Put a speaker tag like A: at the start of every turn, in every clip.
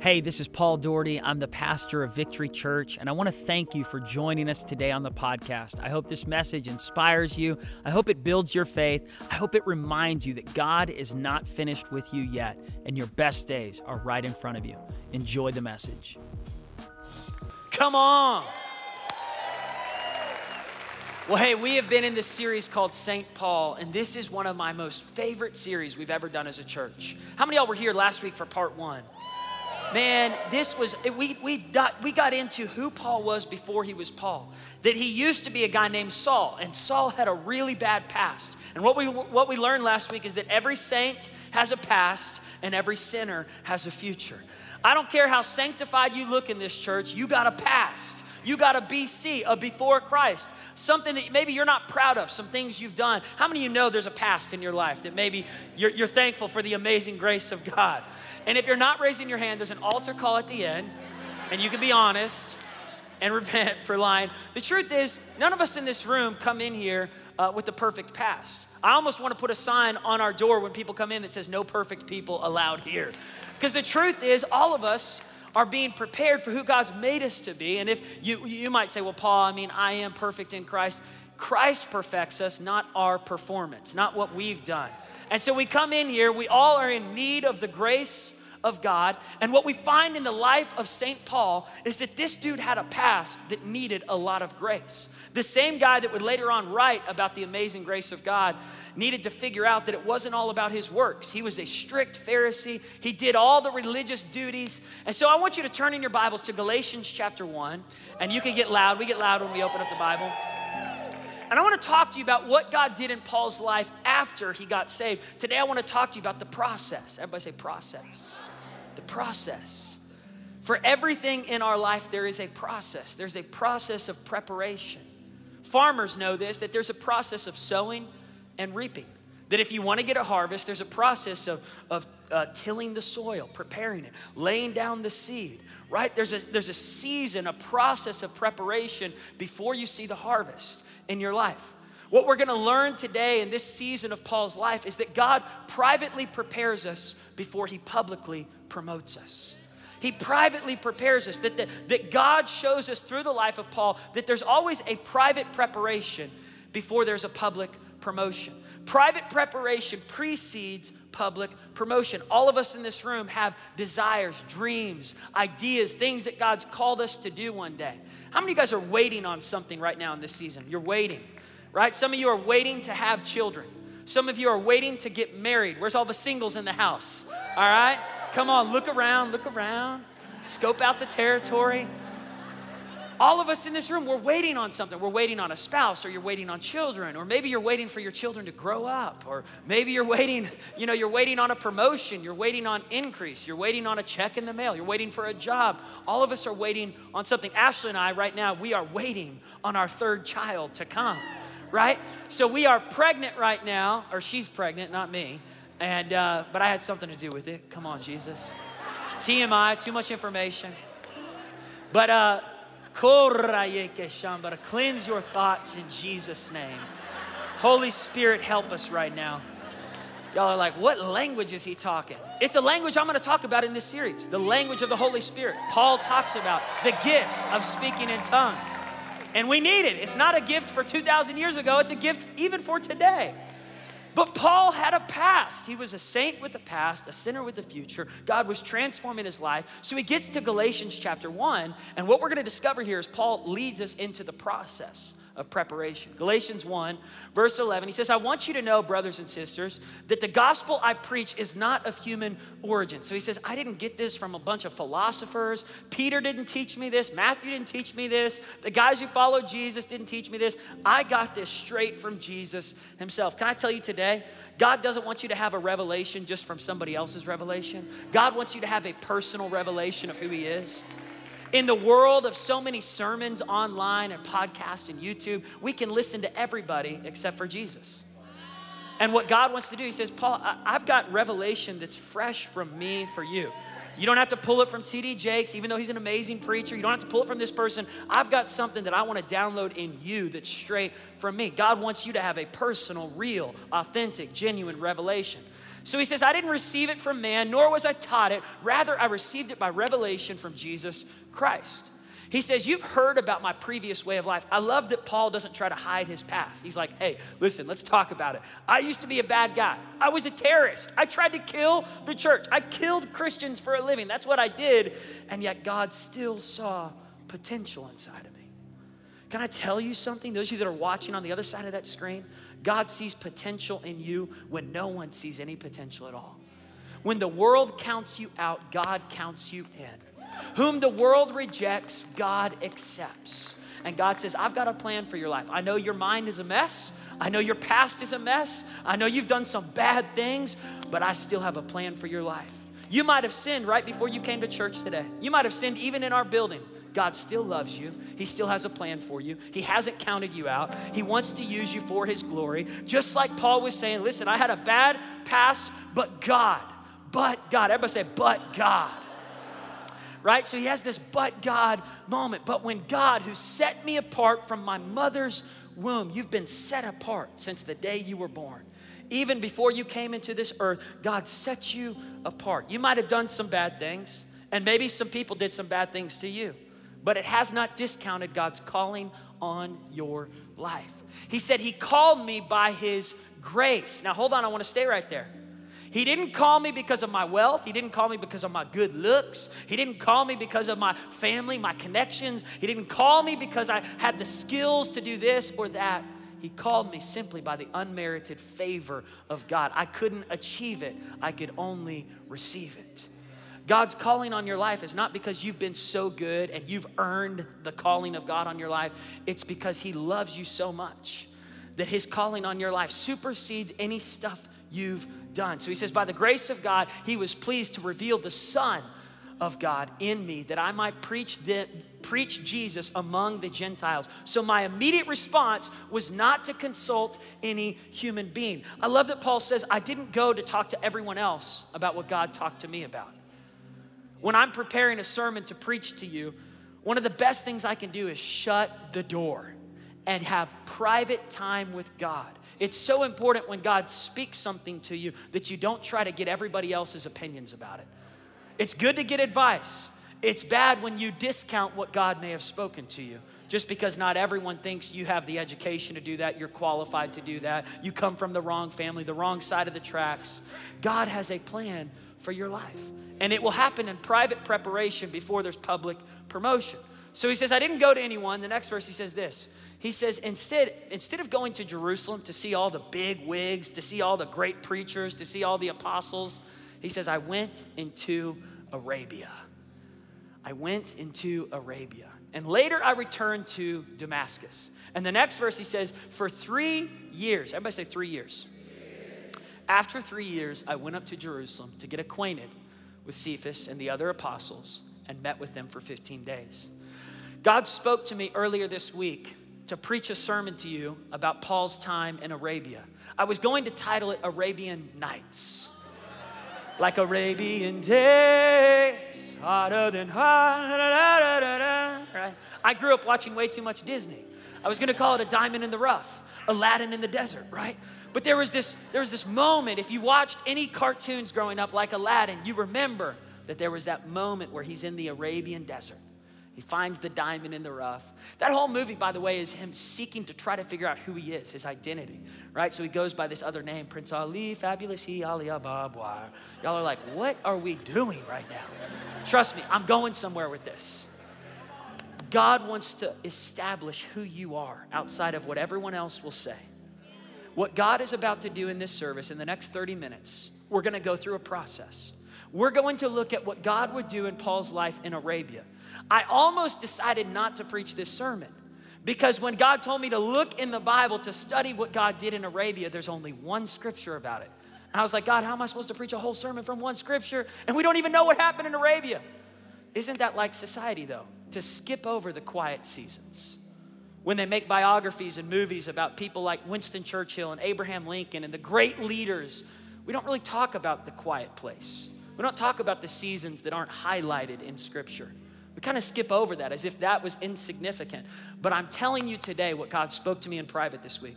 A: Hey, this is Paul Daugherty. I'm the pastor of Victory Church, and I want to thank you for joining us today on the podcast. I hope this message inspires you. I hope it builds your faith. I hope it reminds you that God is not finished with you yet, and your best days are right in front of you. Enjoy the message. Come on. Well, hey, we have been in this series called St. Paul, and this is one of my most favorite series we've ever done as a church. How many y'all were here last week for part one? Man, this was, we, we, got, we got into who Paul was before he was Paul. That he used to be a guy named Saul, and Saul had a really bad past. And what we, what we learned last week is that every saint has a past, and every sinner has a future. I don't care how sanctified you look in this church, you got a past. You got a BC, a before Christ. Something that maybe you're not proud of, some things you've done. How many of you know there's a past in your life that maybe you're, you're thankful for the amazing grace of God? And if you're not raising your hand, there's an altar call at the end, and you can be honest and repent for lying. The truth is, none of us in this room come in here uh, with the perfect past. I almost want to put a sign on our door when people come in that says, No perfect people allowed here. Because the truth is, all of us are being prepared for who God's made us to be. And if you, you might say, Well, Paul, I mean, I am perfect in Christ. Christ perfects us, not our performance, not what we've done. And so we come in here, we all are in need of the grace of God. And what we find in the life of St. Paul is that this dude had a past that needed a lot of grace. The same guy that would later on write about the amazing grace of God needed to figure out that it wasn't all about his works. He was a strict Pharisee, he did all the religious duties. And so I want you to turn in your Bibles to Galatians chapter 1, and you can get loud. We get loud when we open up the Bible. And I want to talk to you about what God did in Paul's life after he got saved. Today, I want to talk to you about the process. Everybody say process. The process. For everything in our life, there is a process. There's a process of preparation. Farmers know this that there's a process of sowing and reaping. That if you want to get a harvest, there's a process of, of uh, tilling the soil, preparing it, laying down the seed, right? There's a, there's a season, a process of preparation before you see the harvest in your life. What we're to learn today in this season of Paul's life is that God privately prepares us before he publicly promotes us. He privately prepares us, that, the, that God shows us through the life of Paul that there's always a private preparation before there's a public promotion. Private preparation precedes public promotion. All of us in this room have desires, dreams, ideas, things that God's called us to do one day. How many of you guys are waiting on something right now in this season? You're waiting, right? Some of you are waiting to have children. Some of you are waiting to get married. Where's all the singles in the house? All right? Come on, look around, look around, scope out the territory. All of us in this room, we're waiting on something. We're waiting on a spouse, or you're waiting on children, or maybe you're waiting for your children to grow up, or maybe you're waiting, you know, you're waiting on a promotion, you're waiting on increase, you're waiting on a check in the mail, you're waiting for a job. All of us are waiting on something. Ashley and I, right now, we are waiting on our third child to come, right? So we are pregnant right now, or she's pregnant, not me. And, uh, but I had something to do with it. Come on, Jesus. TMI, too much information. But, uh, cleanse your thoughts in Jesus' name. Holy Spirit, help us right now. Y'all are like, what language is he talking? It's a language I'm going to talk about in this series the language of the Holy Spirit. Paul talks about the gift of speaking in tongues. And we need it. It's not a gift for 2,000 years ago, it's a gift even for today. But Paul had a past. He was a saint with a past, a sinner with a future. God was transforming his life. So he gets to Galatians chapter 1, and what we're going to discover here is Paul leads us into the process of preparation. Galatians 1, verse 11, he says, I want you to know, brothers and sisters, that the gospel I preach is not of human origin. So he says, I didn't get this from a bunch of philosophers. Peter didn't teach me this. Matthew didn't teach me this. The guys who followed Jesus didn't teach me this. I got this straight from Jesus himself. Can I tell you today? God doesn't want you to have a revelation just from somebody else's revelation. God wants you to have a personal revelation of who he is. In the world of so many sermons online and podcasts and YouTube, we can listen to everybody except for Jesus. And what God wants to do, He says, Paul, I've got revelation that's fresh from me for you. You don't have to pull it from TD Jakes, even though he's an amazing preacher. You don't have to pull it from this person. I've got something that I want to download in you that's straight from me. God wants you to have a personal, real, authentic, genuine revelation. So he says, I didn't receive it from man, nor was I taught it. Rather, I received it by revelation from Jesus Christ. He says, You've heard about my previous way of life. I love that Paul doesn't try to hide his past. He's like, Hey, listen, let's talk about it. I used to be a bad guy. I was a terrorist. I tried to kill the church. I killed Christians for a living. That's what I did. And yet God still saw potential inside of me. Can I tell you something? Those of you that are watching on the other side of that screen, God sees potential in you when no one sees any potential at all. When the world counts you out, God counts you in. Whom the world rejects, God accepts. And God says, I've got a plan for your life. I know your mind is a mess. I know your past is a mess. I know you've done some bad things, but I still have a plan for your life. You might have sinned right before you came to church today. You might have sinned even in our building. God still loves you. He still has a plan for you. He hasn't counted you out. He wants to use you for His glory. Just like Paul was saying, listen, I had a bad past, but God, but God. Everybody say, but God. Right? So he has this but God moment. But when God, who set me apart from my mother's womb, you've been set apart since the day you were born even before you came into this earth, God set you apart. You might have done some bad things, and maybe some people did some bad things to you but it has not discounted God's calling on your life. He said, He called me by His grace. Now, hold on, I want to stay right there. He didn't call me because of my wealth. He didn't call me because of my good looks. He didn't call me because of my family, my connections. He didn't call me because I had the skills to do this or that. He called me simply by the unmerited favor of God. I couldn't achieve it, I could only receive it. God's calling on your life is not because you've been so good and you've earned the calling of God on your life. It's because He loves you so much that His calling on your life supersedes any stuff you've done. So He says, By the grace of God, He was pleased to reveal the Son of God in me that I might preach the, preach Jesus among the Gentiles. So my immediate response was not to consult any human being. I love that Paul says I didn't go to talk to everyone else about what God talked to me about. When I'm preparing a sermon to preach to you, one of the best things I can do is shut the door and have private time with God. It's so important when God speaks something to you that you don't try to get everybody else's opinions about it. It's good to get advice. It's bad when you discount what God may have spoken to you. Just because not everyone thinks you have the education to do that, you're qualified to do that, you come from the wrong family, the wrong side of the tracks. God has a plan for your life. And it will happen in private preparation before there's public promotion. So he says, I didn't go to anyone. The next verse he says this. He says, instead, instead of going to Jerusalem to see all the big wigs, to see all the great preachers, to see all the apostles, he says, I went into Arabia. I went into Arabia. And later I returned to Damascus. And the next verse he says, For three years, everybody say three years. After three years, I went up to Jerusalem to get acquainted with Cephas and the other apostles and met with them for 15 days. God spoke to me earlier this week to preach a sermon to you about Paul's time in Arabia. I was going to title it Arabian Nights. Like Arabian days, hotter than hot. Right? I grew up watching way too much Disney. I was going to call it a diamond in the rough, Aladdin in the desert, right? But there was this there was this moment if you watched any cartoons growing up like Aladdin, you remember that there was that moment where he's in the Arabian desert. He finds the diamond in the rough. That whole movie, by the way, is him seeking to try to figure out who he is, his identity, right? So he goes by this other name, Prince Ali, Fabulous He, Ali Ababwa. Y'all are like, what are we doing right now? Trust me, I'm going somewhere with this. God wants to establish who you are outside of what everyone else will say. What God is about to do in this service in the next 30 minutes, we're going to go through a process. We're going to look at what God would do in Paul's life in Arabia. I almost decided not to preach this sermon because when God told me to look in the Bible to study what God did in Arabia, there's only one scripture about it. And I was like, God, how am I supposed to preach a whole sermon from one scripture? And we don't even know what happened in Arabia. Isn't that like society, though? To skip over the quiet seasons when they make biographies and movies about people like Winston Churchill and Abraham Lincoln and the great leaders, we don't really talk about the quiet place. We don't talk about the seasons that aren't highlighted in Scripture. We kind of skip over that as if that was insignificant. But I'm telling you today what God spoke to me in private this week.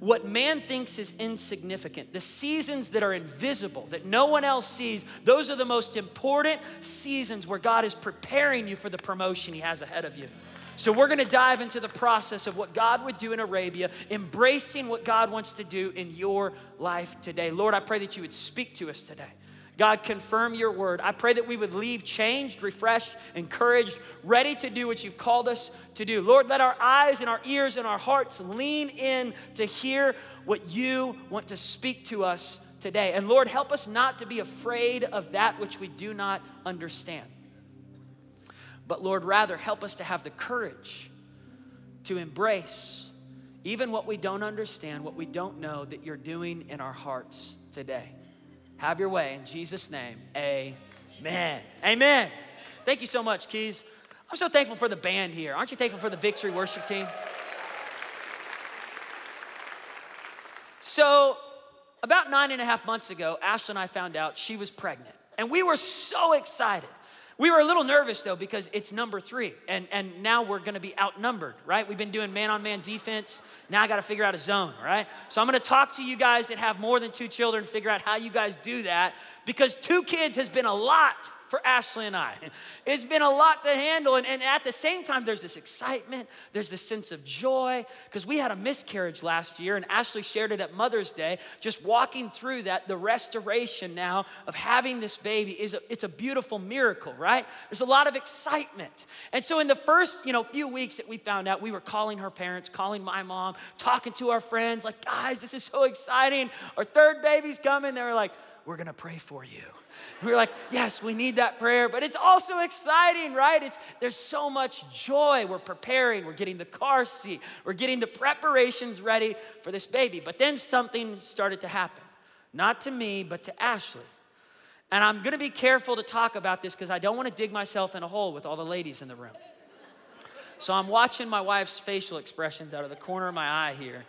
A: what man thinks is insignificant, the seasons that are invisible, that no one else sees, those are the most important seasons where God is preparing you for the promotion He has ahead of you. So, we're gonna dive into the process of what God would do in Arabia, embracing what God wants to do in your life today. Lord, I pray that you would speak to us today. God, confirm your word. I pray that we would leave changed, refreshed, encouraged, ready to do what you've called us to do. Lord, let our eyes and our ears and our hearts lean in to hear what you want to speak to us today. And Lord, help us not to be afraid of that which we do not understand. But Lord, rather help us to have the courage to embrace even what we don't understand, what we don't know that you're doing in our hearts today. Have your way in Jesus' name. Amen. Amen. Thank you so much, Keys. I'm so thankful for the band here. Aren't you thankful for the Victory Worship Team? So, about nine and a half months ago, Ashley and I found out she was pregnant. And we were so excited. We were a little nervous though because it's number three, and, and now we're gonna be outnumbered, right? We've been doing man on man defense. Now I gotta figure out a zone, right? So I'm gonna talk to you guys that have more than two children, figure out how you guys do that because two kids has been a lot for Ashley and I. It's been a lot to handle. And, and at the same time, there's this excitement, there's this sense of joy, because we had a miscarriage last year, and Ashley shared it at Mother's Day. Just walking through that, the restoration now of having this baby is a, it's a beautiful miracle, right? There's a lot of excitement. And so in the first, you know, few weeks that we found out, we were calling her parents, calling my mom, talking to our friends, like, guys, this is so exciting. Our third baby's coming. They were like, we're gonna pray for you. We are like, yes, we need that prayer, but it's also exciting, right? It's there's so much joy. We're preparing, we're getting the car seat, we're getting the preparations ready for this baby. But then something started to happen. Not to me, but to Ashley. And I'm gonna be careful to talk about this because I don't want to dig myself in a hole with all the ladies in the room. So I'm watching my wife's facial expressions out of the corner of my eye here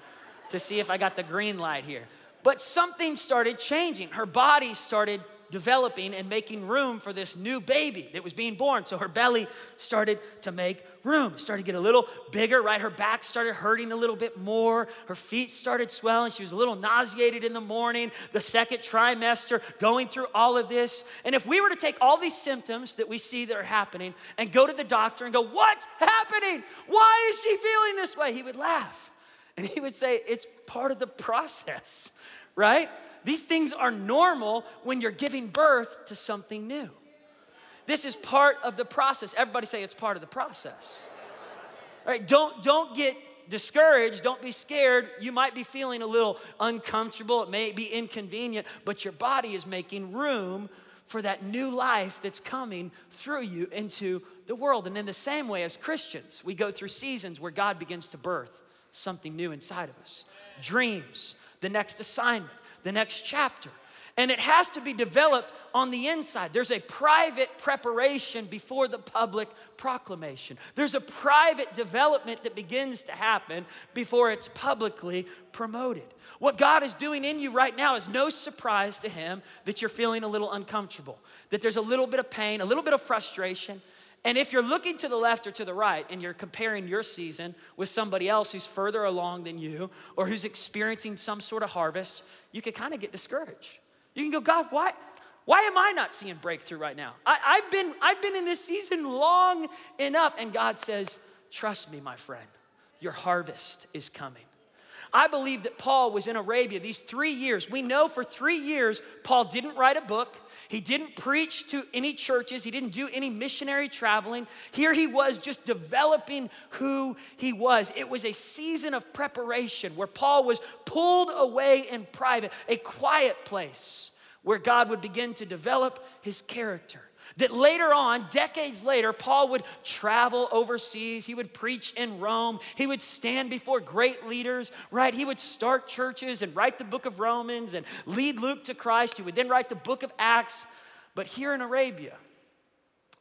A: to see if I got the green light here. But something started changing. Her body started developing and making room for this new baby that was being born. So her belly started to make room, started to get a little bigger, right? Her back started hurting a little bit more. Her feet started swelling. She was a little nauseated in the morning, the second trimester, going through all of this. And if we were to take all these symptoms that we see that are happening and go to the doctor and go, What's happening? Why is she feeling this way? He would laugh. And he would say, It's part of the process, right? These things are normal when you're giving birth to something new. This is part of the process. Everybody say it's part of the process. All right, don't, don't get discouraged, don't be scared. You might be feeling a little uncomfortable, it may be inconvenient, but your body is making room for that new life that's coming through you into the world. And in the same way, as Christians, we go through seasons where God begins to birth something new inside of us dreams, the next assignment the next chapter. And it has to be developed on the inside. There's a private preparation before the public proclamation. There's a private development that begins to happen before it's publicly promoted. What God is doing in you right now is no surprise to Him that you're feeling a little uncomfortable, that there's a little bit of pain, a little bit of frustration. And if you're looking to the left or to the right and you're comparing your season with somebody else who's further along than you or who's experiencing some sort of harvest, you can kind of get discouraged. You can go, God, why? Why am I not seeing breakthrough right now? I, have been, I've been in this season long enough. And God says, Trust me, my friend, your harvest is coming. I believe that Paul was in Arabia these three years. We know for three years, Paul didn't write a book. He didn't preach to any churches. He didn't do any missionary traveling. Here he was just developing who he was. It was a season of preparation where Paul was pulled away in private, a quiet place where God would begin to develop his character. That later on, decades later, Paul would travel overseas. He would preach in Rome. He would stand before great leaders, right? He would start churches and write the book of Romans and lead Luke to Christ. He would then write the book of Acts. But here in Arabia,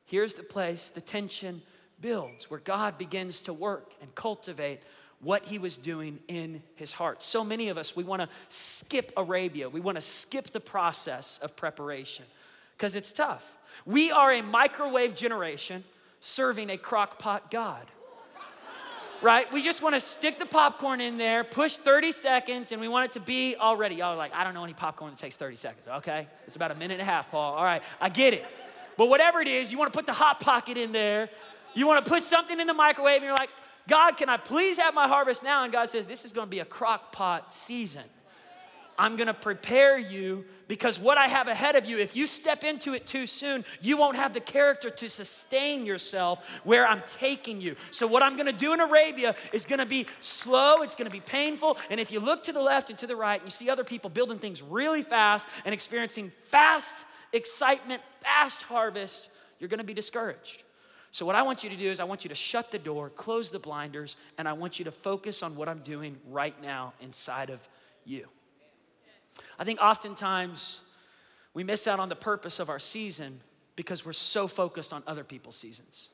A: here's the place the tension builds, where God begins to work and cultivate what he was doing in his heart. So many of us, we want to skip Arabia. We want to skip the process of preparation because it's tough. We are a microwave generation serving a crock pot God. right? We just want to stick the popcorn in there, push 30 seconds, and we want it to be already. Y'all are like, I don't know any popcorn that takes 30 seconds, okay? It's about a minute and a half, Paul. All right, I get it. But whatever it is, you want to put the hot pocket in there. You want to put something in the microwave, and you're like, God, can I please have my harvest now? And God says, This is going to be a crock pot season. I'm gonna prepare you because what I have ahead of you, if you step into it too soon, you won't have the character to sustain yourself where I'm taking you. So, what I'm gonna do in Arabia is gonna be slow, it's gonna be painful. And if you look to the left and to the right and you see other people building things really fast and experiencing fast excitement, fast harvest, you're gonna be discouraged. So, what I want you to do is, I want you to shut the door, close the blinders, and I want you to focus on what I'm doing right now inside of you. I think oftentimes we miss out on the purpose of our season because we're so focused on other people's seasons.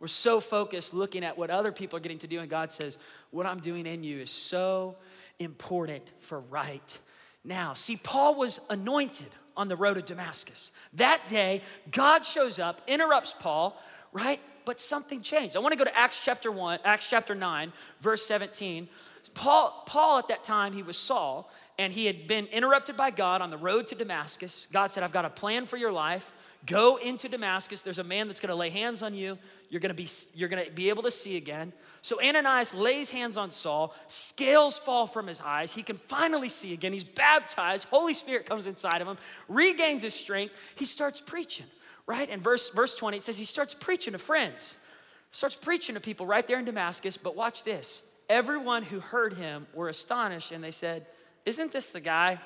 A: We're so focused looking at what other people are getting to do, and God says, What I'm doing in you is so important for right now. See, Paul was anointed on the road to Damascus. That day, God shows up, interrupts Paul, right? But something changed. I want to go to Acts chapter 1, Acts chapter 9, verse 17. Paul, Paul at that time, he was Saul, and he had been interrupted by God on the road to Damascus. God said, I've got a plan for your life. Go into Damascus. There's a man that's going to lay hands on you. You're going to be you're going to be able to see again. So Ananias lays hands on Saul. Scales fall from his eyes. He can finally see again. He's baptized. Holy Spirit comes inside of him. Regains his strength. He starts preaching, right? And verse verse 20 it says he starts preaching to friends. Starts preaching to people right there in Damascus, but watch this. Everyone who heard him were astonished and they said, isn't this the guy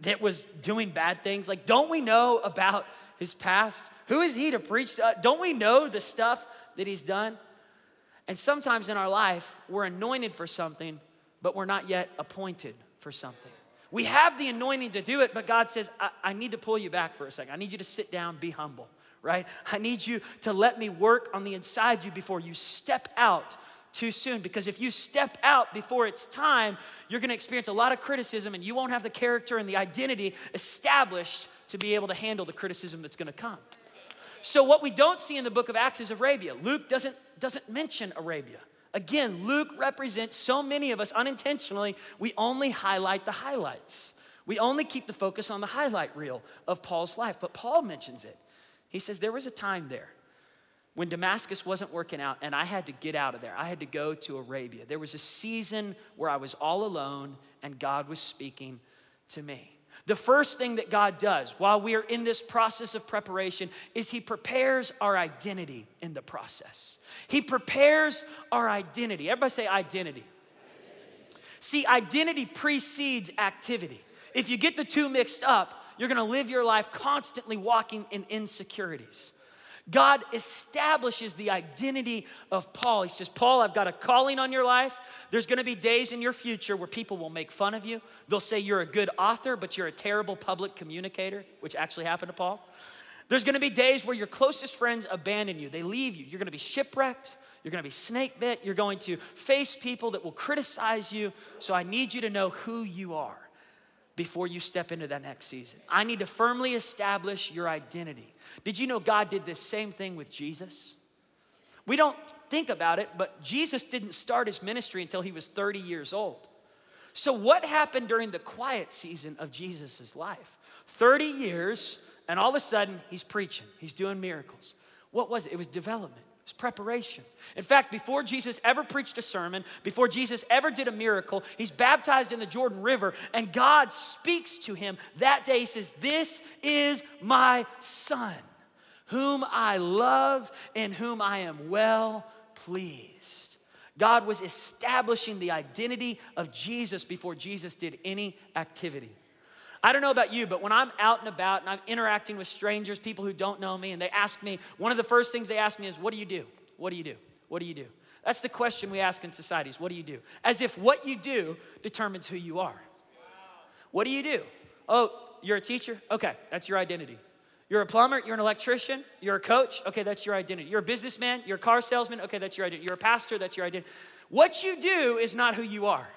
A: that was doing bad things? Like, don't we know about his past? Who is he to preach to? Uh, don't we know the stuff that he's done? And sometimes in our life, we're anointed for something, but we're not yet appointed for something. We have the anointing to do it, but God says, I, I need to pull you back for a second. I need you to sit down, be humble, right? I need you to let me work on the inside you before you step out too soon because if you step out before it's time, you're going to experience a lot of criticism and you won't have the character and the identity established to be able to handle the criticism that's going to come. So what we don't see in the book of Acts is Arabia. Luke doesn't doesn't mention Arabia. Again, Luke represents so many of us unintentionally, we only highlight the highlights. We only keep the focus on the highlight reel of Paul's life, but Paul mentions it. He says there was a time there when Damascus wasn't working out and I had to get out of there. I had to go to Arabia. There was a season where I was all alone and God was speaking to me. The first thing that God does while we are in this process of preparation is He prepares our identity in the process. He prepares our identity. Everybody say identity. identity. See, identity precedes activity. If you get the two mixed up, you're gonna live your life constantly walking in insecurities. God establishes the identity of Paul. He says, Paul, I've got a calling on your life. There's gonna be days in your future where people will make fun of you. They'll say you're a good author, but you're a terrible public communicator, which actually happened to Paul. There's gonna be days where your closest friends abandon you, they leave you. You're gonna be shipwrecked. You're gonna be snake bit. You're going to face people that will criticize you. So I need you to know who you are before you step into that next season. I need to firmly establish your identity. Did you know God did this same thing with Jesus? We don't think about it, but Jesus didn't start his ministry until he was 30 years old. So, what happened during the quiet season of Jesus' life? 30 years, and all of a sudden, he's preaching, he's doing miracles. What was it? It was development. It's preparation. In fact, before Jesus ever preached a sermon, before Jesus ever did a miracle, he's baptized in the Jordan River, and God speaks to him that day. He says, This is my son, whom I love and whom I am well pleased. God was establishing the identity of Jesus before Jesus did any activity. I don't know about you, but when I'm out and about and I'm interacting with strangers, people who don't know me, and they ask me, one of the first things they ask me is, What do you do? What do you do? What do you do? That's the question we ask in societies. What do you do? As if what you do determines who you are. What do you do? Oh, you're a teacher? Okay, that's your identity. You're a plumber, you're an electrician, you're a coach, okay, that's your identity. You're a businessman, you're a car salesman, okay, that's your identity. You're a pastor, that's your identity. What you do is not who you are.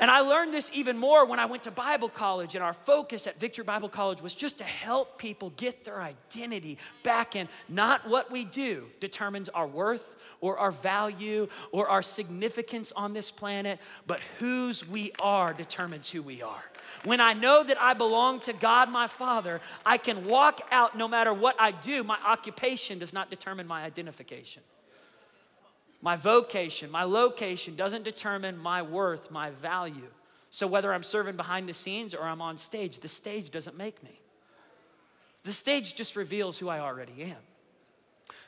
A: And I learned this even more when I went to Bible college, and our focus at Victory Bible College was just to help people get their identity back in. Not what we do determines our worth or our value or our significance on this planet, but whose we are determines who we are. When I know that I belong to God my Father, I can walk out no matter what I do. My occupation does not determine my identification. My vocation, my location doesn't determine my worth, my value. So whether I'm serving behind the scenes or I'm on stage, the stage doesn't make me. The stage just reveals who I already am.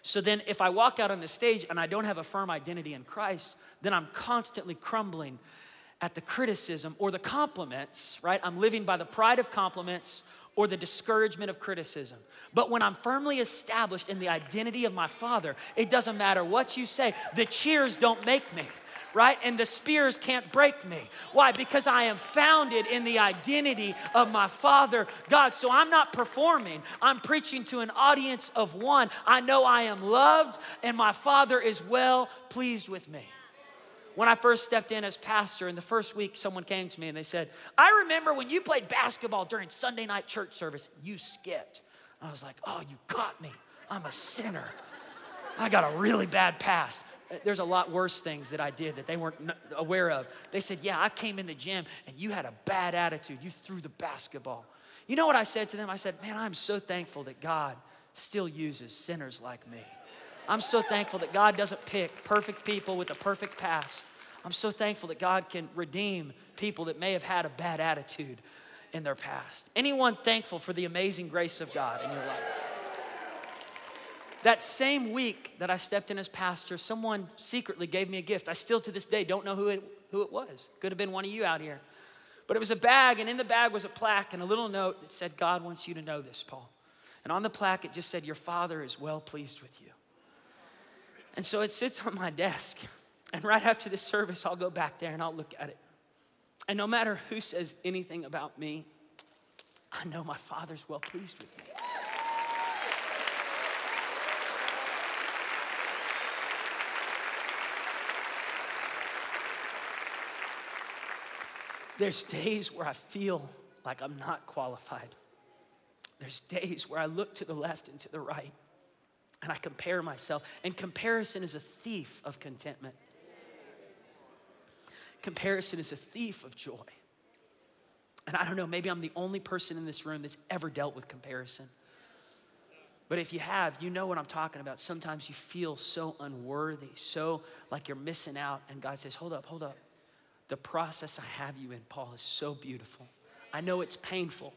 A: So then, if I walk out on the stage and I don't have a firm identity in Christ, then I'm constantly crumbling at the criticism or the compliments, right? I'm living by the pride of compliments or the discouragement of criticism. But when I'm firmly established in the identity of my Father, it doesn't matter what you say, the cheers don't make me. Right? And the spears can't break me. Why? Because I am founded in the identity of my Father God. So I'm not performing, I'm preaching to an audience of one. I know I am loved, and my Father is well pleased with me when I first stepped in as pastor, in the first week, someone came to me and they said, I remember when you played basketball during Sunday night church service, you skipped. I was like, oh, you got me. I'm a sinner. I got a really bad past. Uh, there's a lot worse things that I did that they weren't aware of. They said, Yeah, I came in the gym and you had a bad attitude. You threw the basketball. You know what I said to them? I said, Man, I'm so thankful that God still uses sinners like me. I'm so thankful that God doesn't pick perfect people with a perfect past. I'm so thankful that God can redeem people that may have had a bad attitude in their past. Anyone thankful for the amazing grace of God in your life? That same week that I stepped in as pastor, someone secretly gave me a gift. I still to this day don't know who it, who it was. Could have been one of you out here. But it was a bag, and in the bag was a plaque and a little note that said, God wants you to know this, Paul. And on the plaque, it just said, Your father is well pleased with you. And so it sits on my desk. And right after this service, I'll go back there and I'll look at it. And no matter who says anything about me, I know my Father's well pleased with me. There's days where I feel like I'm not qualified. There's days where I look to the left and to the right and I compare myself. And comparison is a thief of contentment. Comparison is a thief of joy. And I don't know, maybe I'm the only person in this room that's ever dealt with comparison. But if you have, you know what I'm talking about. Sometimes you feel so unworthy, so like you're missing out. And God says, Hold up, hold up. The process I have you in, Paul, is so beautiful. I know it's painful,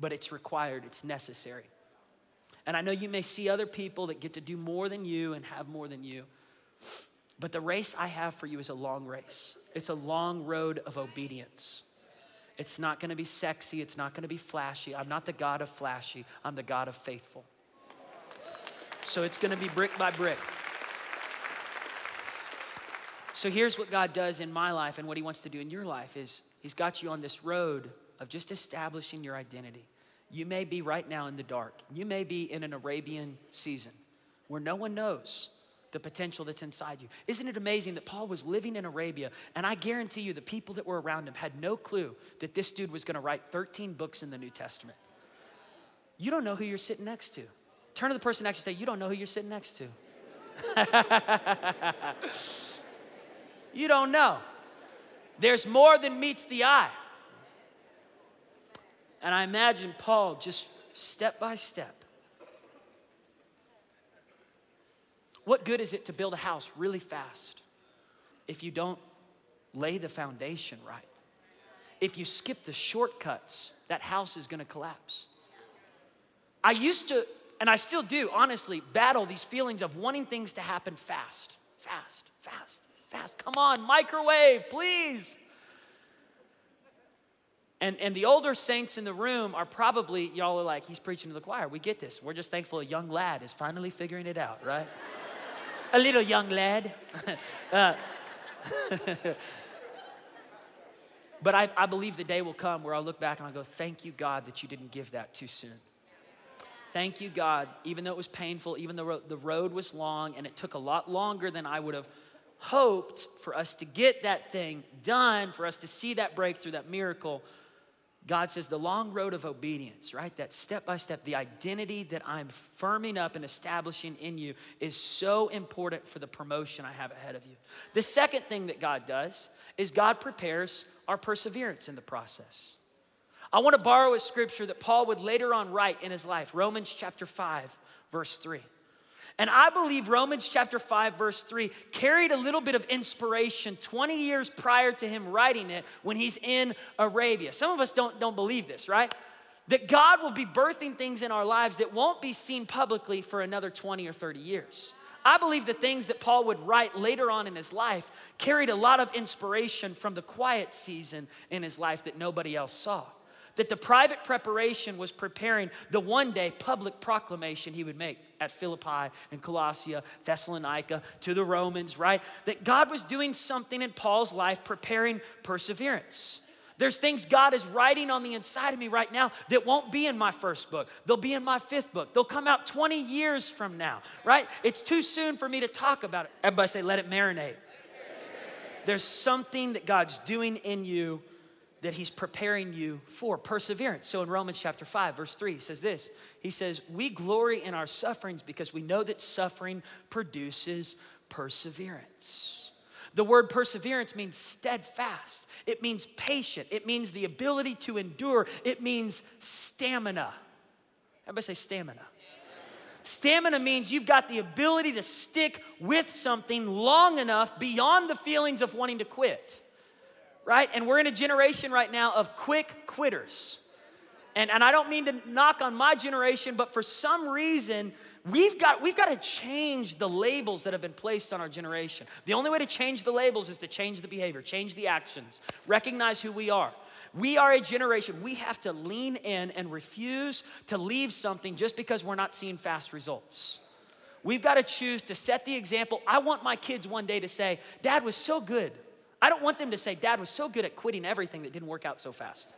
A: but it's required, it's necessary. And I know you may see other people that get to do more than you and have more than you. But the race I have for you is a long race. It's a long road of obedience. It's not gonna be sexy, it's not gonna be flashy. I'm not the God of flashy, I'm the God of faithful. So it's gonna be brick by brick. So here's what God does in my life and what he wants to do in your life is he's got you on this road of just establishing your identity. You may be right now in the dark. You may be in an Arabian season where no one knows the potential that's inside you. Isn't it amazing that Paul was living in Arabia and I guarantee you the people that were around him had no clue that this dude was to write 13 books in the New Testament. You don't know who you're sitting next to. Turn to the person next to you and say, You don't know who you're sitting next to. you don't know. There's more than meets the eye. And I imagine Paul just step by step. What good is it to build a house really fast if you don't lay the foundation right? If you skip the shortcuts, that house is gonna collapse. I used to, and I still do, honestly, battle these feelings of wanting things to happen fast, fast, fast, fast. Come on, microwave, please. And, and the older saints in the room are probably, y'all are like, he's preaching to the choir. We get this. We're just thankful a young lad is finally figuring it out, right? a little young lad. uh, but I, I believe the day will come where I'll look back and I'll go, thank you, God, that you didn't give that too soon. Thank you, God, even though it was painful, even though the road was long and it took a lot longer than I would have hoped for us to get that thing done, for us to see that breakthrough, that miracle, God says the long road of obedience, right? That step by step, the identity that I'm firming up and establishing in you is so important for the promotion I have ahead of you. The second thing that God does is God prepares our perseverance in the process. I want to borrow a scripture that Paul would later on write in his life, Romans chapter 5, verse 3. And I believe Romans chapter 5, verse 3 carried a little bit of inspiration 20 years prior to him writing it when he's in Arabia. Some of us don't, don't believe this, right? That God will be birthing things in our lives that won't be seen publicly for another 20 or 30 years. I believe the things that Paul would write later on in his life carried a lot of inspiration from the quiet season in his life that nobody else saw that the private preparation was preparing the one day public proclamation he would make at Philippi and Colossia, Thessalonica, to the Romans, right? That God was doing something in Paul's life, preparing perseverance. There's things God is writing on the inside of me right now that won't be in my first book. They'll be in my fifth book. They'll come out 20 years from now, right? It's too soon for me to talk about it. Everybody say, let it marinate. There's something that God's doing in you that he's preparing you for perseverance. So in Romans chapter 5, verse 3, he says this He says, We glory in our sufferings because we know that suffering produces perseverance. The word perseverance means steadfast, it means patient, it means the ability to endure, it means stamina. Everybody say stamina. Stamina means you've got the ability to stick with something long enough beyond the feelings of wanting to quit right? And we're in a generation right now of quick quitters. And, and I don't mean to knock on my generation, but for some reason, we've got, we've got to change the labels that have been placed on our generation. The only way to change the labels is to change the behavior, change the actions, recognize who we are. We are a generation, we have to lean in and refuse to leave something just because we're not seeing fast results. We've got to choose to set the example. I want my kids one day to say, Dad was so good I don't want them to say, Dad was so good at quitting everything that didn't work out so fast.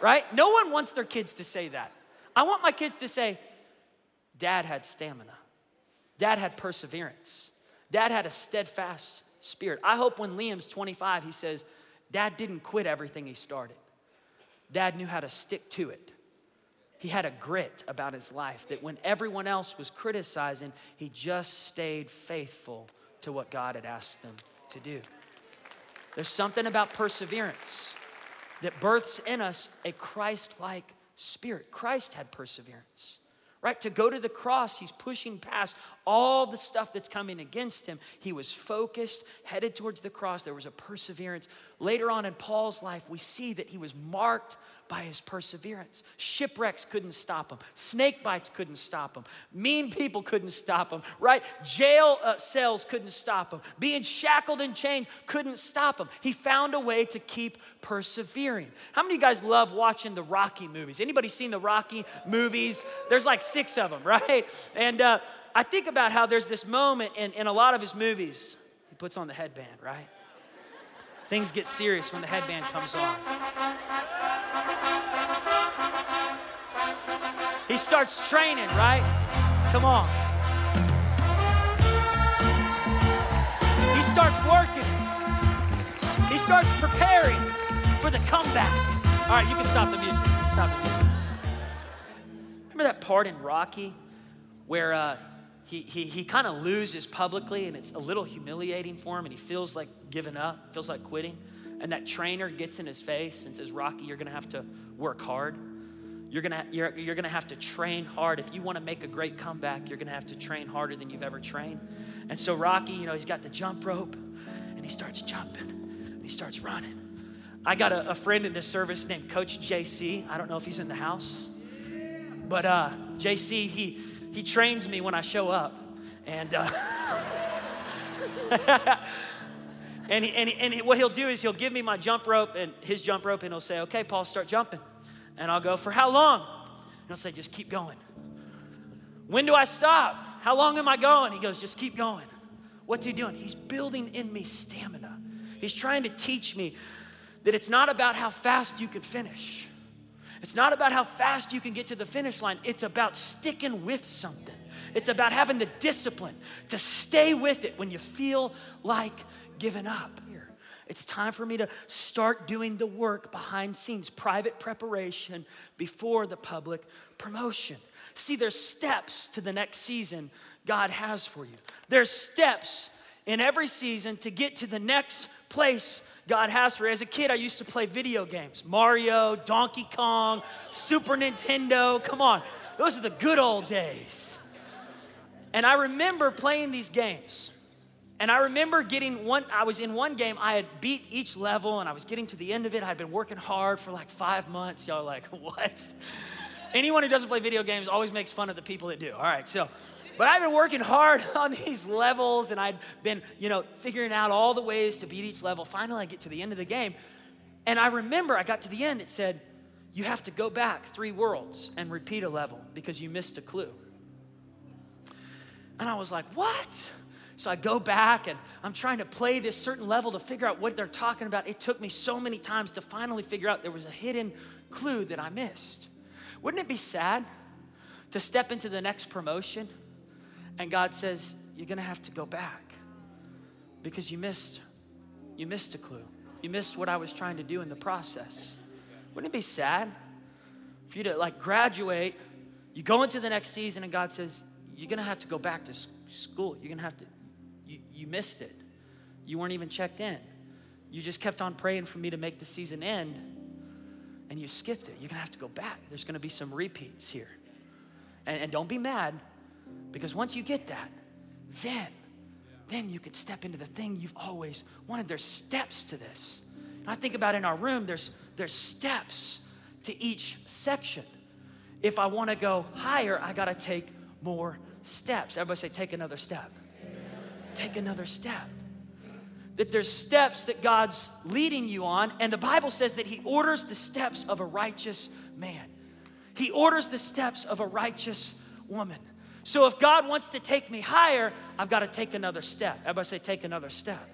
A: right? No one wants their kids to say that. I want my kids to say, Dad had stamina. Dad had perseverance. Dad had a steadfast spirit. I hope when Liam's 25, he says, Dad didn't quit everything he started. Dad knew how to stick to it. He had a grit about his life that when everyone else was criticizing, he just stayed faithful to what God had asked him to do. There's something about perseverance that births in us a Christ like spirit. Christ had perseverance, right? To go to the cross, he's pushing past all the stuff that's coming against him. He was focused, headed towards the cross. There was a perseverance. Later on in Paul's life, we see that he was marked by his perseverance. Shipwrecks couldn't stop him, snake bites couldn't stop him, mean people couldn't stop him, right? Jail uh, cells couldn't stop him, being shackled in chains couldn't stop him. He found a way to keep persevering. How many of you guys love watching the Rocky movies? Anybody seen the Rocky movies? There's like six of them, right? And uh, I think about how there's this moment in, in a lot of his movies, he puts on the headband, right? Things get serious when the headband comes on. He starts training, right? Come on. He starts working. He starts preparing for the comeback. All right, you can stop the music. Stop the music. Remember that part in Rocky where uh, he, he, kind of loses publicly and it's a little humiliating for him and he feels like giving up, feels like quitting. And that trainer gets in his face and says, Rocky, you're gonna have to work hard. You're gonna, you're, you're gonna have to train hard. If you wanna make a great comeback, you're gonna have to train harder than you've ever trained. And so Rocky, you know, he's got the jump rope and he starts jumping and he starts running. I got a, a friend in this service named Coach JC. I don't know if he's in the house, but uh, JC, he, he trains me when I show up. And, uh, and, he, and, he, and he, what he'll do is he'll give me my jump rope and his jump rope, and he'll say, Okay, Paul, start jumping. And I'll go, For how long? And he'll say, Just keep going. When do I stop? How long am I going? He goes, Just keep going. What's he doing? He's building in me stamina. He's trying to teach me that it's not about how fast you can finish. It's not about how fast you can get to the finish line, it's about sticking with something. It's about having the discipline to stay with it when you feel like giving up. It's time for me to start doing the work behind scenes, private preparation before the public promotion. See, there's steps to the next season God has for you. There's steps in every season to get to the next place God has for you. As a kid, I used to play video games Mario, Donkey Kong, Super Nintendo. Come on, those are the good old days. And I remember playing these games. And I remember getting one, I was in one game, I had beat each level and I was getting to the end of it. I had been working hard for like five months. Y'all like, what? Anyone who doesn't play video games always makes fun of the people that do. All right, so, but I've been working hard on these levels and I'd been, you know, figuring out all the ways to beat each level. Finally, I get to the end of the game. And I remember I got to the end, it said, you have to go back three worlds and repeat a level because you missed a clue. And I was like, what? So I go back and I'm trying to play this certain level to figure out what they're talking about. It took me so many times to finally figure out there was a hidden clue that I missed. Wouldn't it be sad to step into the next promotion and God says, You're gonna have to go back because you missed, you missed a clue. You missed what I was trying to do in the process. Wouldn't it be sad for you to like graduate, you go into the next season, and God says, You're gonna have to go back to school. You're gonna have to you, you missed it. You weren't even checked in. You just kept on praying for me to make the season end and you skipped it. You're gonna have to go back. There's gonna be some repeats here. And, and don't be mad because once you get that, then, then you could step into the thing you've always wanted. There's steps to this. And I think about in our room, there's, there's steps to each section. If I wanna go higher, I gotta take more steps. Everybody say, take another step take another step. That there's steps that God's leading you on, and the Bible says that He orders the steps of a righteous man. He orders the steps of a righteous woman. So if God wants to take me higher, I've got to take another step. Everybody say, take another step.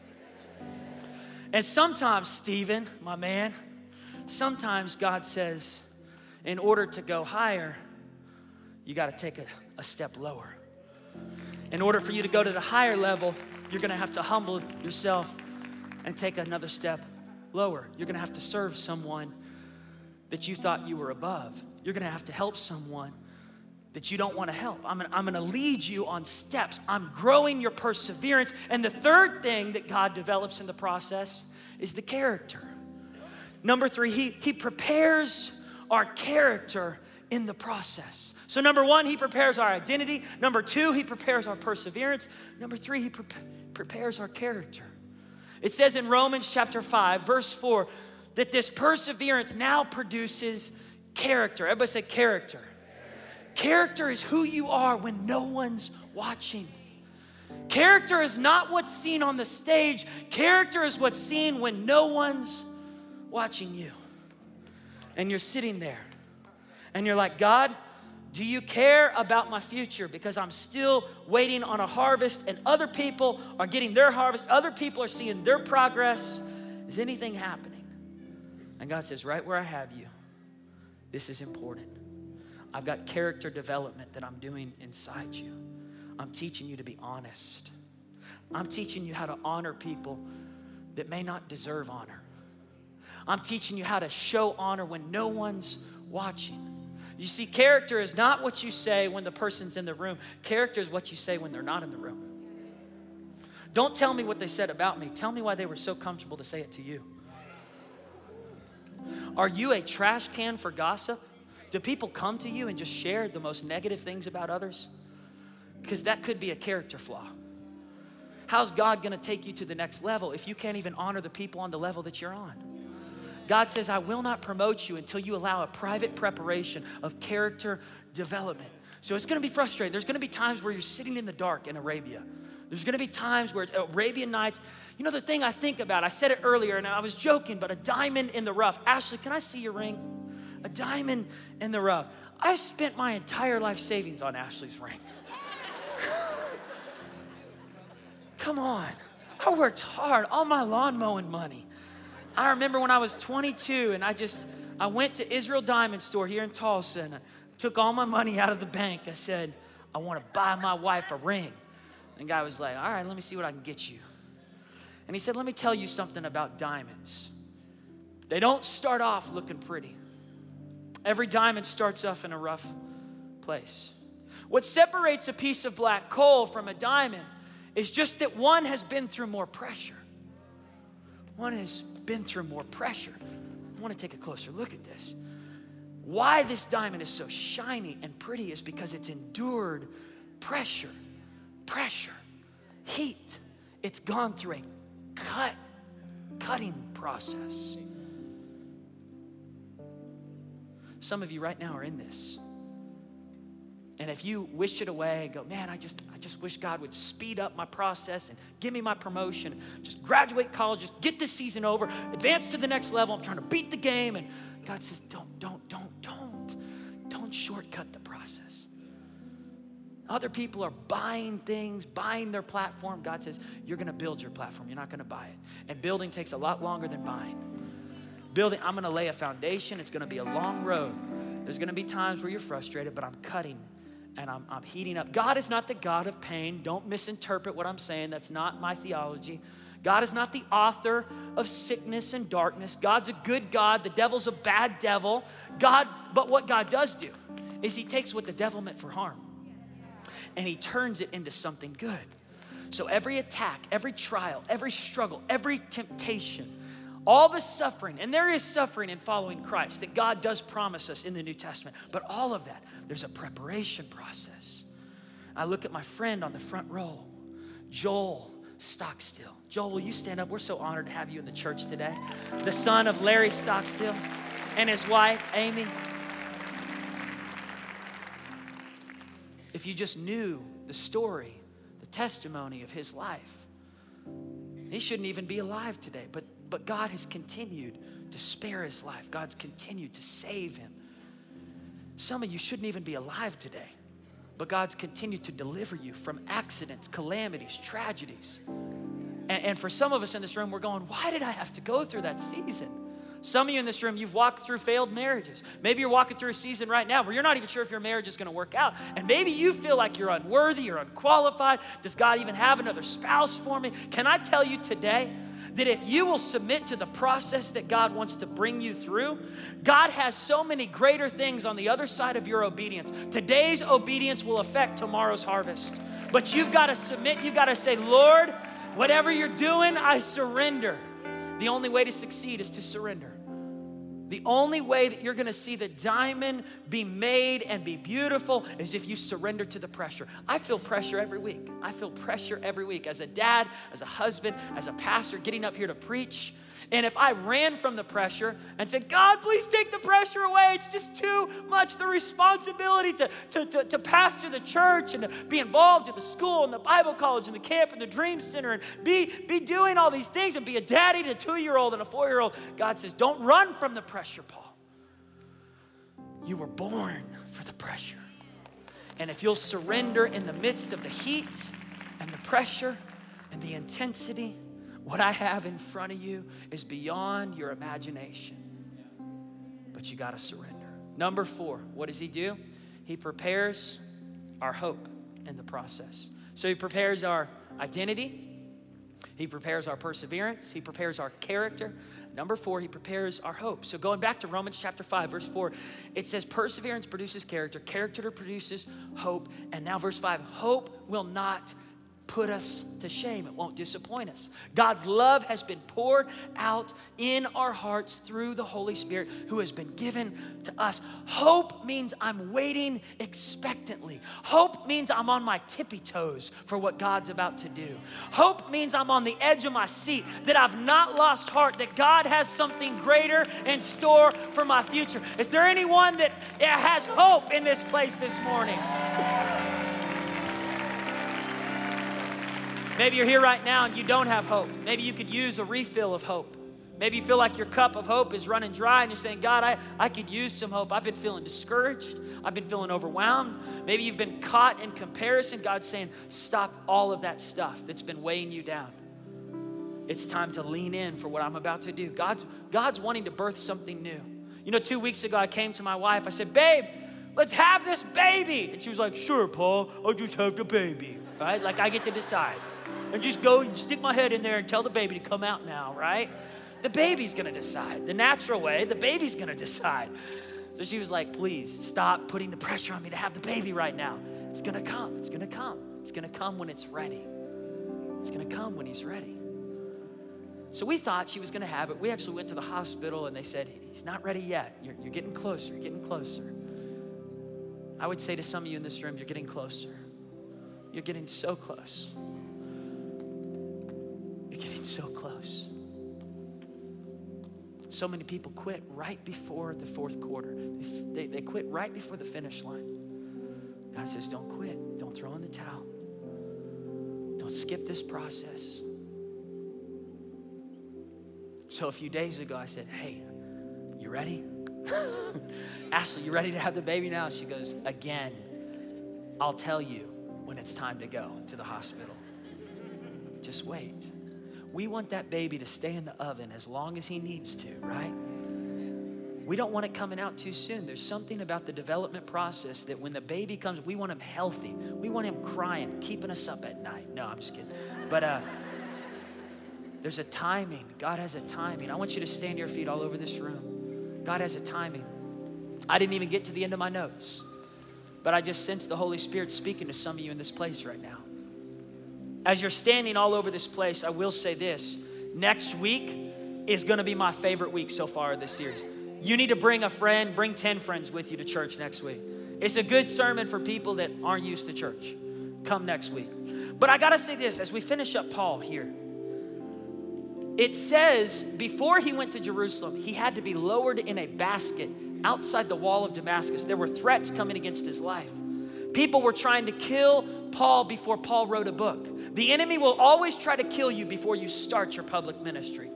A: And sometimes, Stephen, my man, sometimes God says, in order to go higher, you got to take a, a step lower. In order for you to go to the higher level, you're gonna have to humble yourself and take another step lower. You're gonna have to serve someone that you thought you were above. You're gonna have to help someone that you don't wanna help. I'm gonna, I'm gonna lead you on steps. I'm growing your perseverance. And the third thing that God develops in the process is the character. Number three, He, he prepares our character in the process. So, number one, He prepares our identity. Number two, He prepares our perseverance. Number three, He pre- prepares our character. It says in Romans chapter 5, verse 4, that this perseverance now produces character. Everybody say character. Character is who you are when no one's watching. Character is not what's seen on the stage, character is what's seen when no one's watching you. And you're sitting there and you're like, God, do you care about my future? Because I'm still waiting on a harvest, and other people are getting their harvest, other people are seeing their progress. Is anything happening? And God says, Right where I have you, this is important. I've got character development that I'm doing inside you. I'm teaching you to be honest. I'm teaching you how to honor people that may not deserve honor. I'm teaching you how to show honor when no one's watching. You see, character is not what you say when the person's in the room, character is what you say when they're not in the room. Don't tell me what they said about me. Tell me why they were so comfortable to say it to you. Are you a trash can for gossip? Do people come to you and just share the most negative things about others? Because that could be a character flaw. How's God gonna take you to the next level if you can't even honor the people on the level that you're on? God says, I will not promote you until you allow a private preparation of character development. So it's gonna be frustrating. There's gonna be times where you're sitting in the dark in Arabia. There's gonna be times where it's Arabian Nights. You know, the thing I think about, I said it earlier and I was joking, but a diamond in the rough. Ashley, can I see your ring? A diamond in the rough. I spent my entire life savings on Ashley's ring. Come on. I worked hard, all my lawn mowing money. I remember when I was 22 and I just, I went to Israel Diamond Store here in Tulsa and I took all my money out of the bank. I said, I want to buy my wife a ring. And the guy was like, All right, let me see what I can get you. And he said, Let me tell you something about diamonds. They don't start off looking pretty. Every diamond starts off in a rough place. What separates a piece of black coal from a diamond is just that one has been through more pressure. One has been through more pressure. I want to take a closer look at this. Why this diamond is so shiny and pretty is because it's endured pressure, pressure, heat. It's gone through a cut, cutting process. Some of you right now are in this. And if you wish it away and go, man, I just, I just wish God would speed up my process and give me my promotion, just graduate college, just get this season over, advance to the next level. I'm trying to beat the game. And God says, don't, don't, don't, don't, don't shortcut the process. Other people are buying things, buying their platform. God says, you're going to build your platform. You're not going to buy it. And building takes a lot longer than buying. Building, I'm going to lay a foundation. It's going to be a long road. There's going to be times where you're frustrated, but I'm cutting and I'm, I'm heating up. God is not the God of pain. Don't misinterpret what I'm saying. That's not my theology. God is not the author of sickness and darkness. God's a good God. The devil's a bad devil. God, but what God does do is he takes what the devil meant for harm and he turns it into something good. So every attack, every trial, every struggle, every temptation, all the suffering, and there is suffering in following Christ that God does promise us in the New Testament, but all of that, there's a preparation process. I look at my friend on the front row, Joel Stockstill. Joel, will you stand up? We're so honored to have you in the church today. The son of Larry Stockstill and his wife, Amy. If you just knew the story, the testimony of his life, he shouldn't even be alive today, but but God has continued to spare his life. God's continued to save him. Some of you shouldn't even be alive today, but God's continued to deliver you from accidents, calamities, tragedies. And, and for some of us in this room, we're going, why did I have to go through that season? Some of you in this room, you've walked through failed marriages. Maybe you're walking through a season right now where you're not even sure if your marriage is going to work out. And maybe you feel like you're unworthy or unqualified. Does God even have another spouse for me? Can I tell you today? That if you will submit to the process that God wants to bring you through, God has so many greater things on the other side of your obedience. Today's obedience will affect tomorrow's harvest. But you've got to submit, you've got to say, Lord, whatever you're doing, I surrender. The only way to succeed is to surrender. The only way that you're gonna see the diamond be made and be beautiful is if you surrender to the pressure. I feel pressure every week. I feel pressure every week as a dad, as a husband, as a pastor, getting up here to preach. And if I ran from the pressure and said, God, please take the pressure away, it's just too much the responsibility to, to, to, to pastor the church and to be involved in the school and the Bible college and the camp and the Dream Center and be, be doing all these things and be a daddy to a two year old and a four year old. God says, Don't run from the pressure, Paul. You were born for the pressure. And if you'll surrender in the midst of the heat and the pressure and the intensity, what I have in front of you is beyond your imagination. But you got to surrender. Number four, what does he do? He prepares our hope in the process. So he prepares our identity, he prepares our perseverance, he prepares our character. Number four, he prepares our hope. So going back to Romans chapter 5, verse 4, it says, Perseverance produces character, character produces hope. And now, verse 5, hope will not put us to shame. It won't disappoint us. God's love has been poured out in our hearts through the Holy Spirit who has been given to us. Hope means I'm waiting expectantly. Hope means I'm on my tippy toes for what God's about to do. Hope means I'm on the edge of my seat, that I've not lost heart, that God has something greater in store for my future. Is there anyone that has hope in this place this morning? Maybe you're here right now and you don't have hope. Maybe you could use a refill of hope. Maybe you feel like your cup of hope is running dry and you're saying, God, I, I could use some hope. I've been feeling discouraged. I've been feeling overwhelmed. Maybe you've been caught in comparison. God's saying, stop all of that stuff that's been weighing you down. It's time to lean in for what I'm about to do. God's, God's wanting to birth something new. You know, two weeks ago, I came to my wife. I said, Babe, let's have this baby. And she was like, Sure, Paul, I'll just have the baby, right? Like I get to decide. And just go and stick my head in there and tell the baby to come out now, right? The baby's gonna decide. The natural way, the baby's gonna decide. So she was like, Please stop putting the pressure on me to have the baby right now. It's gonna come, it's gonna come. It's gonna come when it's ready. It's gonna come when he's ready. So we thought she was to have it. We actually went to the hospital and they said, He's not ready yet. You're, you're getting closer, you're getting closer. I would say to some of you in this room, You're getting closer. You're getting so close. You're getting so close. So many people quit right before the fourth quarter, they, they quit right before the finish line. God says, Don't quit, don't throw in the towel, don't skip this process. So a few days ago, I said, Hey, you ready? Ashley, you ready to have the baby now? She goes, Again, I'll tell you when it's time to go to the hospital. Just wait. We want that baby to stay in the oven as long as he needs to, right? We don't want it coming out too soon. There's something about the development process that when the baby comes, we want him healthy. We want him crying, keeping us up at night. No, I'm just kidding. But uh, there's a timing. God has a timing. I want you to stand your feet all over this room. God has a timing. I didn't even get to the end of my notes, but I just sense the Holy Spirit speaking to some of you in this place right now. As you're standing all over this place, I will say this next week is going to be my favorite week so far of this series. You need to bring a friend, bring 10 friends with you to church next week. It's a good sermon for people that aren't used to church. Come next week. But I got to say this as we finish up Paul here. It says before he went to Jerusalem, he had to be lowered in a basket outside the wall of Damascus. There were threats coming against his life. People were trying to kill Paul before Paul wrote a book. The enemy will always try to kill you before you start your public ministry.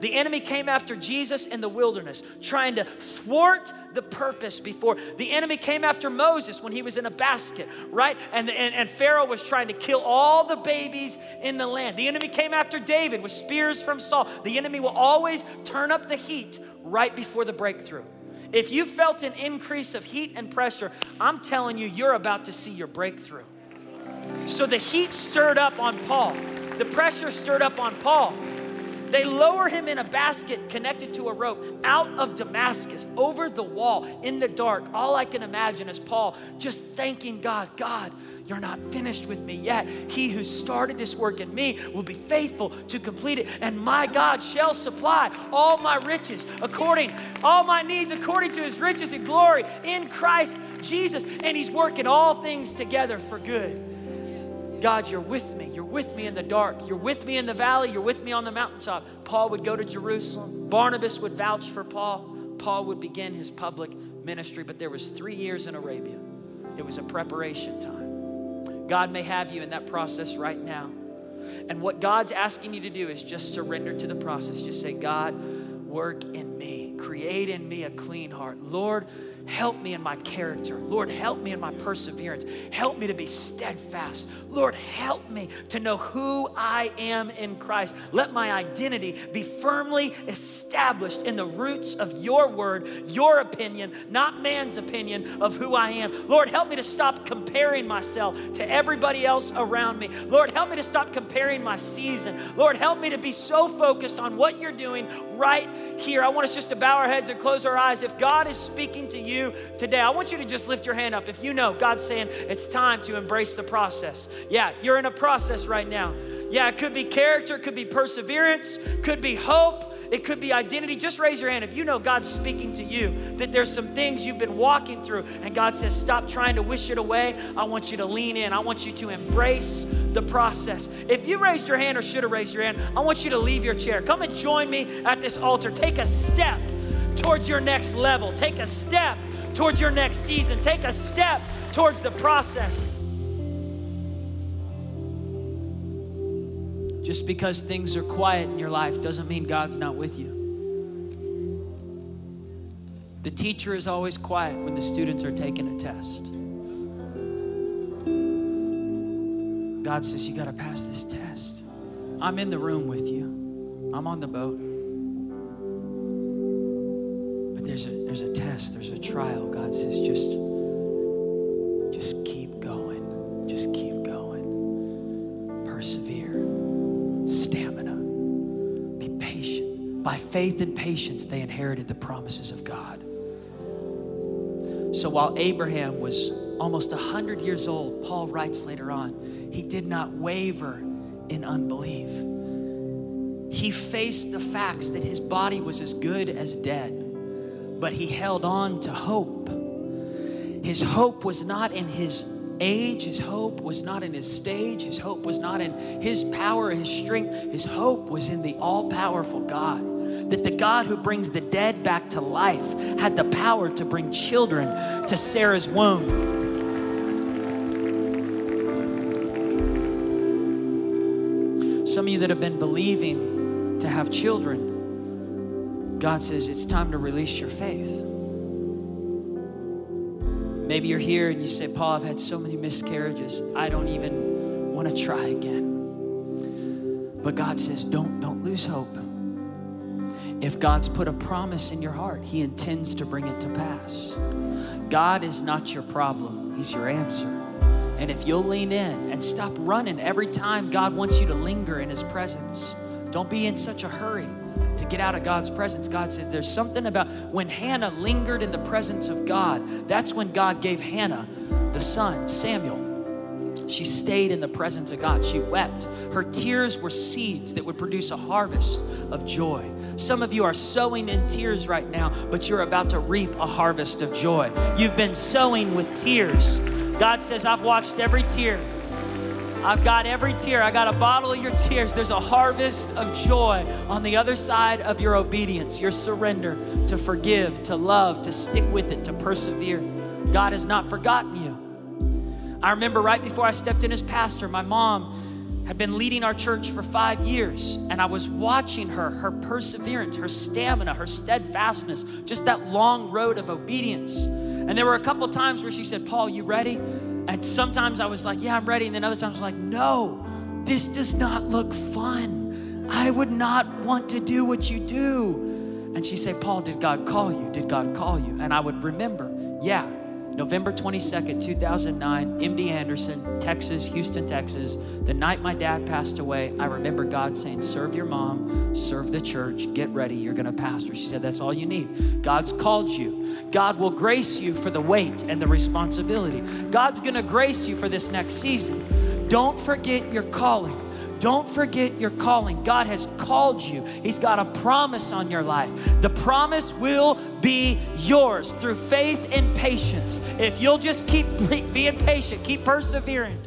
A: The enemy came after Jesus in the wilderness, trying to thwart the purpose before. The enemy came after Moses when he was in a basket, right? And, and, and Pharaoh was trying to kill all the babies in the land. The enemy came after David with spears from Saul. The enemy will always turn up the heat right before the breakthrough. If you felt an increase of heat and pressure, I'm telling you, you're about to see your breakthrough. So the heat stirred up on Paul, the pressure stirred up on Paul. They lower him in a basket connected to a rope out of Damascus, over the wall, in the dark. All I can imagine is Paul just thanking God God, you're not finished with me yet. He who started this work in me will be faithful to complete it, and my God shall supply all my riches according, all my needs according to his riches and glory in Christ Jesus. And he's working all things together for good God, you're with me. You're with me in the dark. You're with me in the valley. You're with me on the mountaintop. Paul would go to Jerusalem. Barnabas would vouch for Paul. Paul would begin his public ministry, but there was three years in Arabia. It was a preparation time. God may have you in that process right now. And what God's asking you to do is just surrender to the process. Just say, God, work in me. Create in me a clean heart. Lord, Help me in my character. Lord, help me in my perseverance. Help me to be steadfast. Lord, help me to know who I am in Christ. Let my identity be firmly established in the roots of your word, your opinion, not man's opinion of who I am. Lord, help me to stop comparing myself to everybody else around me. Lord, help me to stop comparing my season. Lord, help me to be so focused on what you're doing right here. I want us just to bow our heads and close our eyes. If God is speaking to you, you today, I want you to just lift your hand up. If you know God's saying it's time to embrace the process. Yeah, you're in a process right now. Yeah, it could be character, it could be perseverance, could be hope. It could be identity. Just raise your hand if you know God's speaking to you, that there's some things you've been walking through, and God says, Stop trying to wish it away. I want you to lean in. I want you to embrace the process. If you raised your hand or should have raised your hand, I want you to leave your chair. Come and join me at this altar. Take a step towards your next level. Take a step towards your next season. Take a step towards the process. Just because things are quiet in your life doesn't mean God's not with you. The teacher is always quiet when the students are taking a test. God says, You got to pass this test. I'm in the room with you, I'm on the boat. There's a, test, there's a trial, God says, just, just keep going. Just keep going. Persevere. Stamina. Be patient. By faith and patience, they inherited the promises of God. So while Abraham was almost 100 years old, Paul writes later on, he did not waver in unbelief. He faced the facts that his body was as good as dead but he held on to hope. His hope was not in his age, his hope was not in his stage, his hope was not in his power, his strength. His hope was in the all powerful God. That the God who brings the dead back to life had the power to bring children to Sarah's womb. Some of you that have been believing to have children, God says it's time to release your faith. Maybe you're here and you say, Paul, I've had so many miscarriages. I don't even want to try again. But God says, don't, don't lose hope. If God's put a promise in your heart, He intends to bring it to pass. God is not your problem, He's your answer. And if you'll lean in and stop running every time God wants you to linger in His presence, don't be in such a hurry to get out of God's presence. God said there's something about when Hannah lingered in the presence of God, that's when God gave Hannah the son, Samuel. She stayed in the presence of God. She wept. Her tears were seeds that would produce a harvest of joy. Some of you are sowing in tears right now, but you're about to reap a harvest of joy. You've been sowing with tears. God says, I've watched every tear. I've got every tear. I got a bottle of your tears. There's a harvest of joy on the other side of your obedience, your surrender to forgive, to love, to stick with it, to persevere. God has not forgotten you. I remember right before I stepped in as pastor, my mom had been leading our church for five years, and I was watching her, her perseverance, her stamina, her steadfastness, just that long road of obedience. And there were a couple times where she said, Paul, you ready? And sometimes I was like, yeah, I'm ready. And then other times I was like, no, this does not look fun. I would not want to do what you do. And she said, Paul, did God call you? Did God call you? And I would remember, yeah, November 22nd, 2009, MD Anderson, Texas, Houston, Texas. The night my dad passed away, I remember God saying, Serve your mom, serve the church, get ready, you're gonna pastor. She said, That's all you need. God's called you. God will grace you for the weight and the responsibility. God's gonna grace you for this next season. Don't forget your calling. Don't forget your calling. God has called you, He's got a promise on your life. The promise will be yours through faith and patience. If you'll just keep being patient, keep persevering.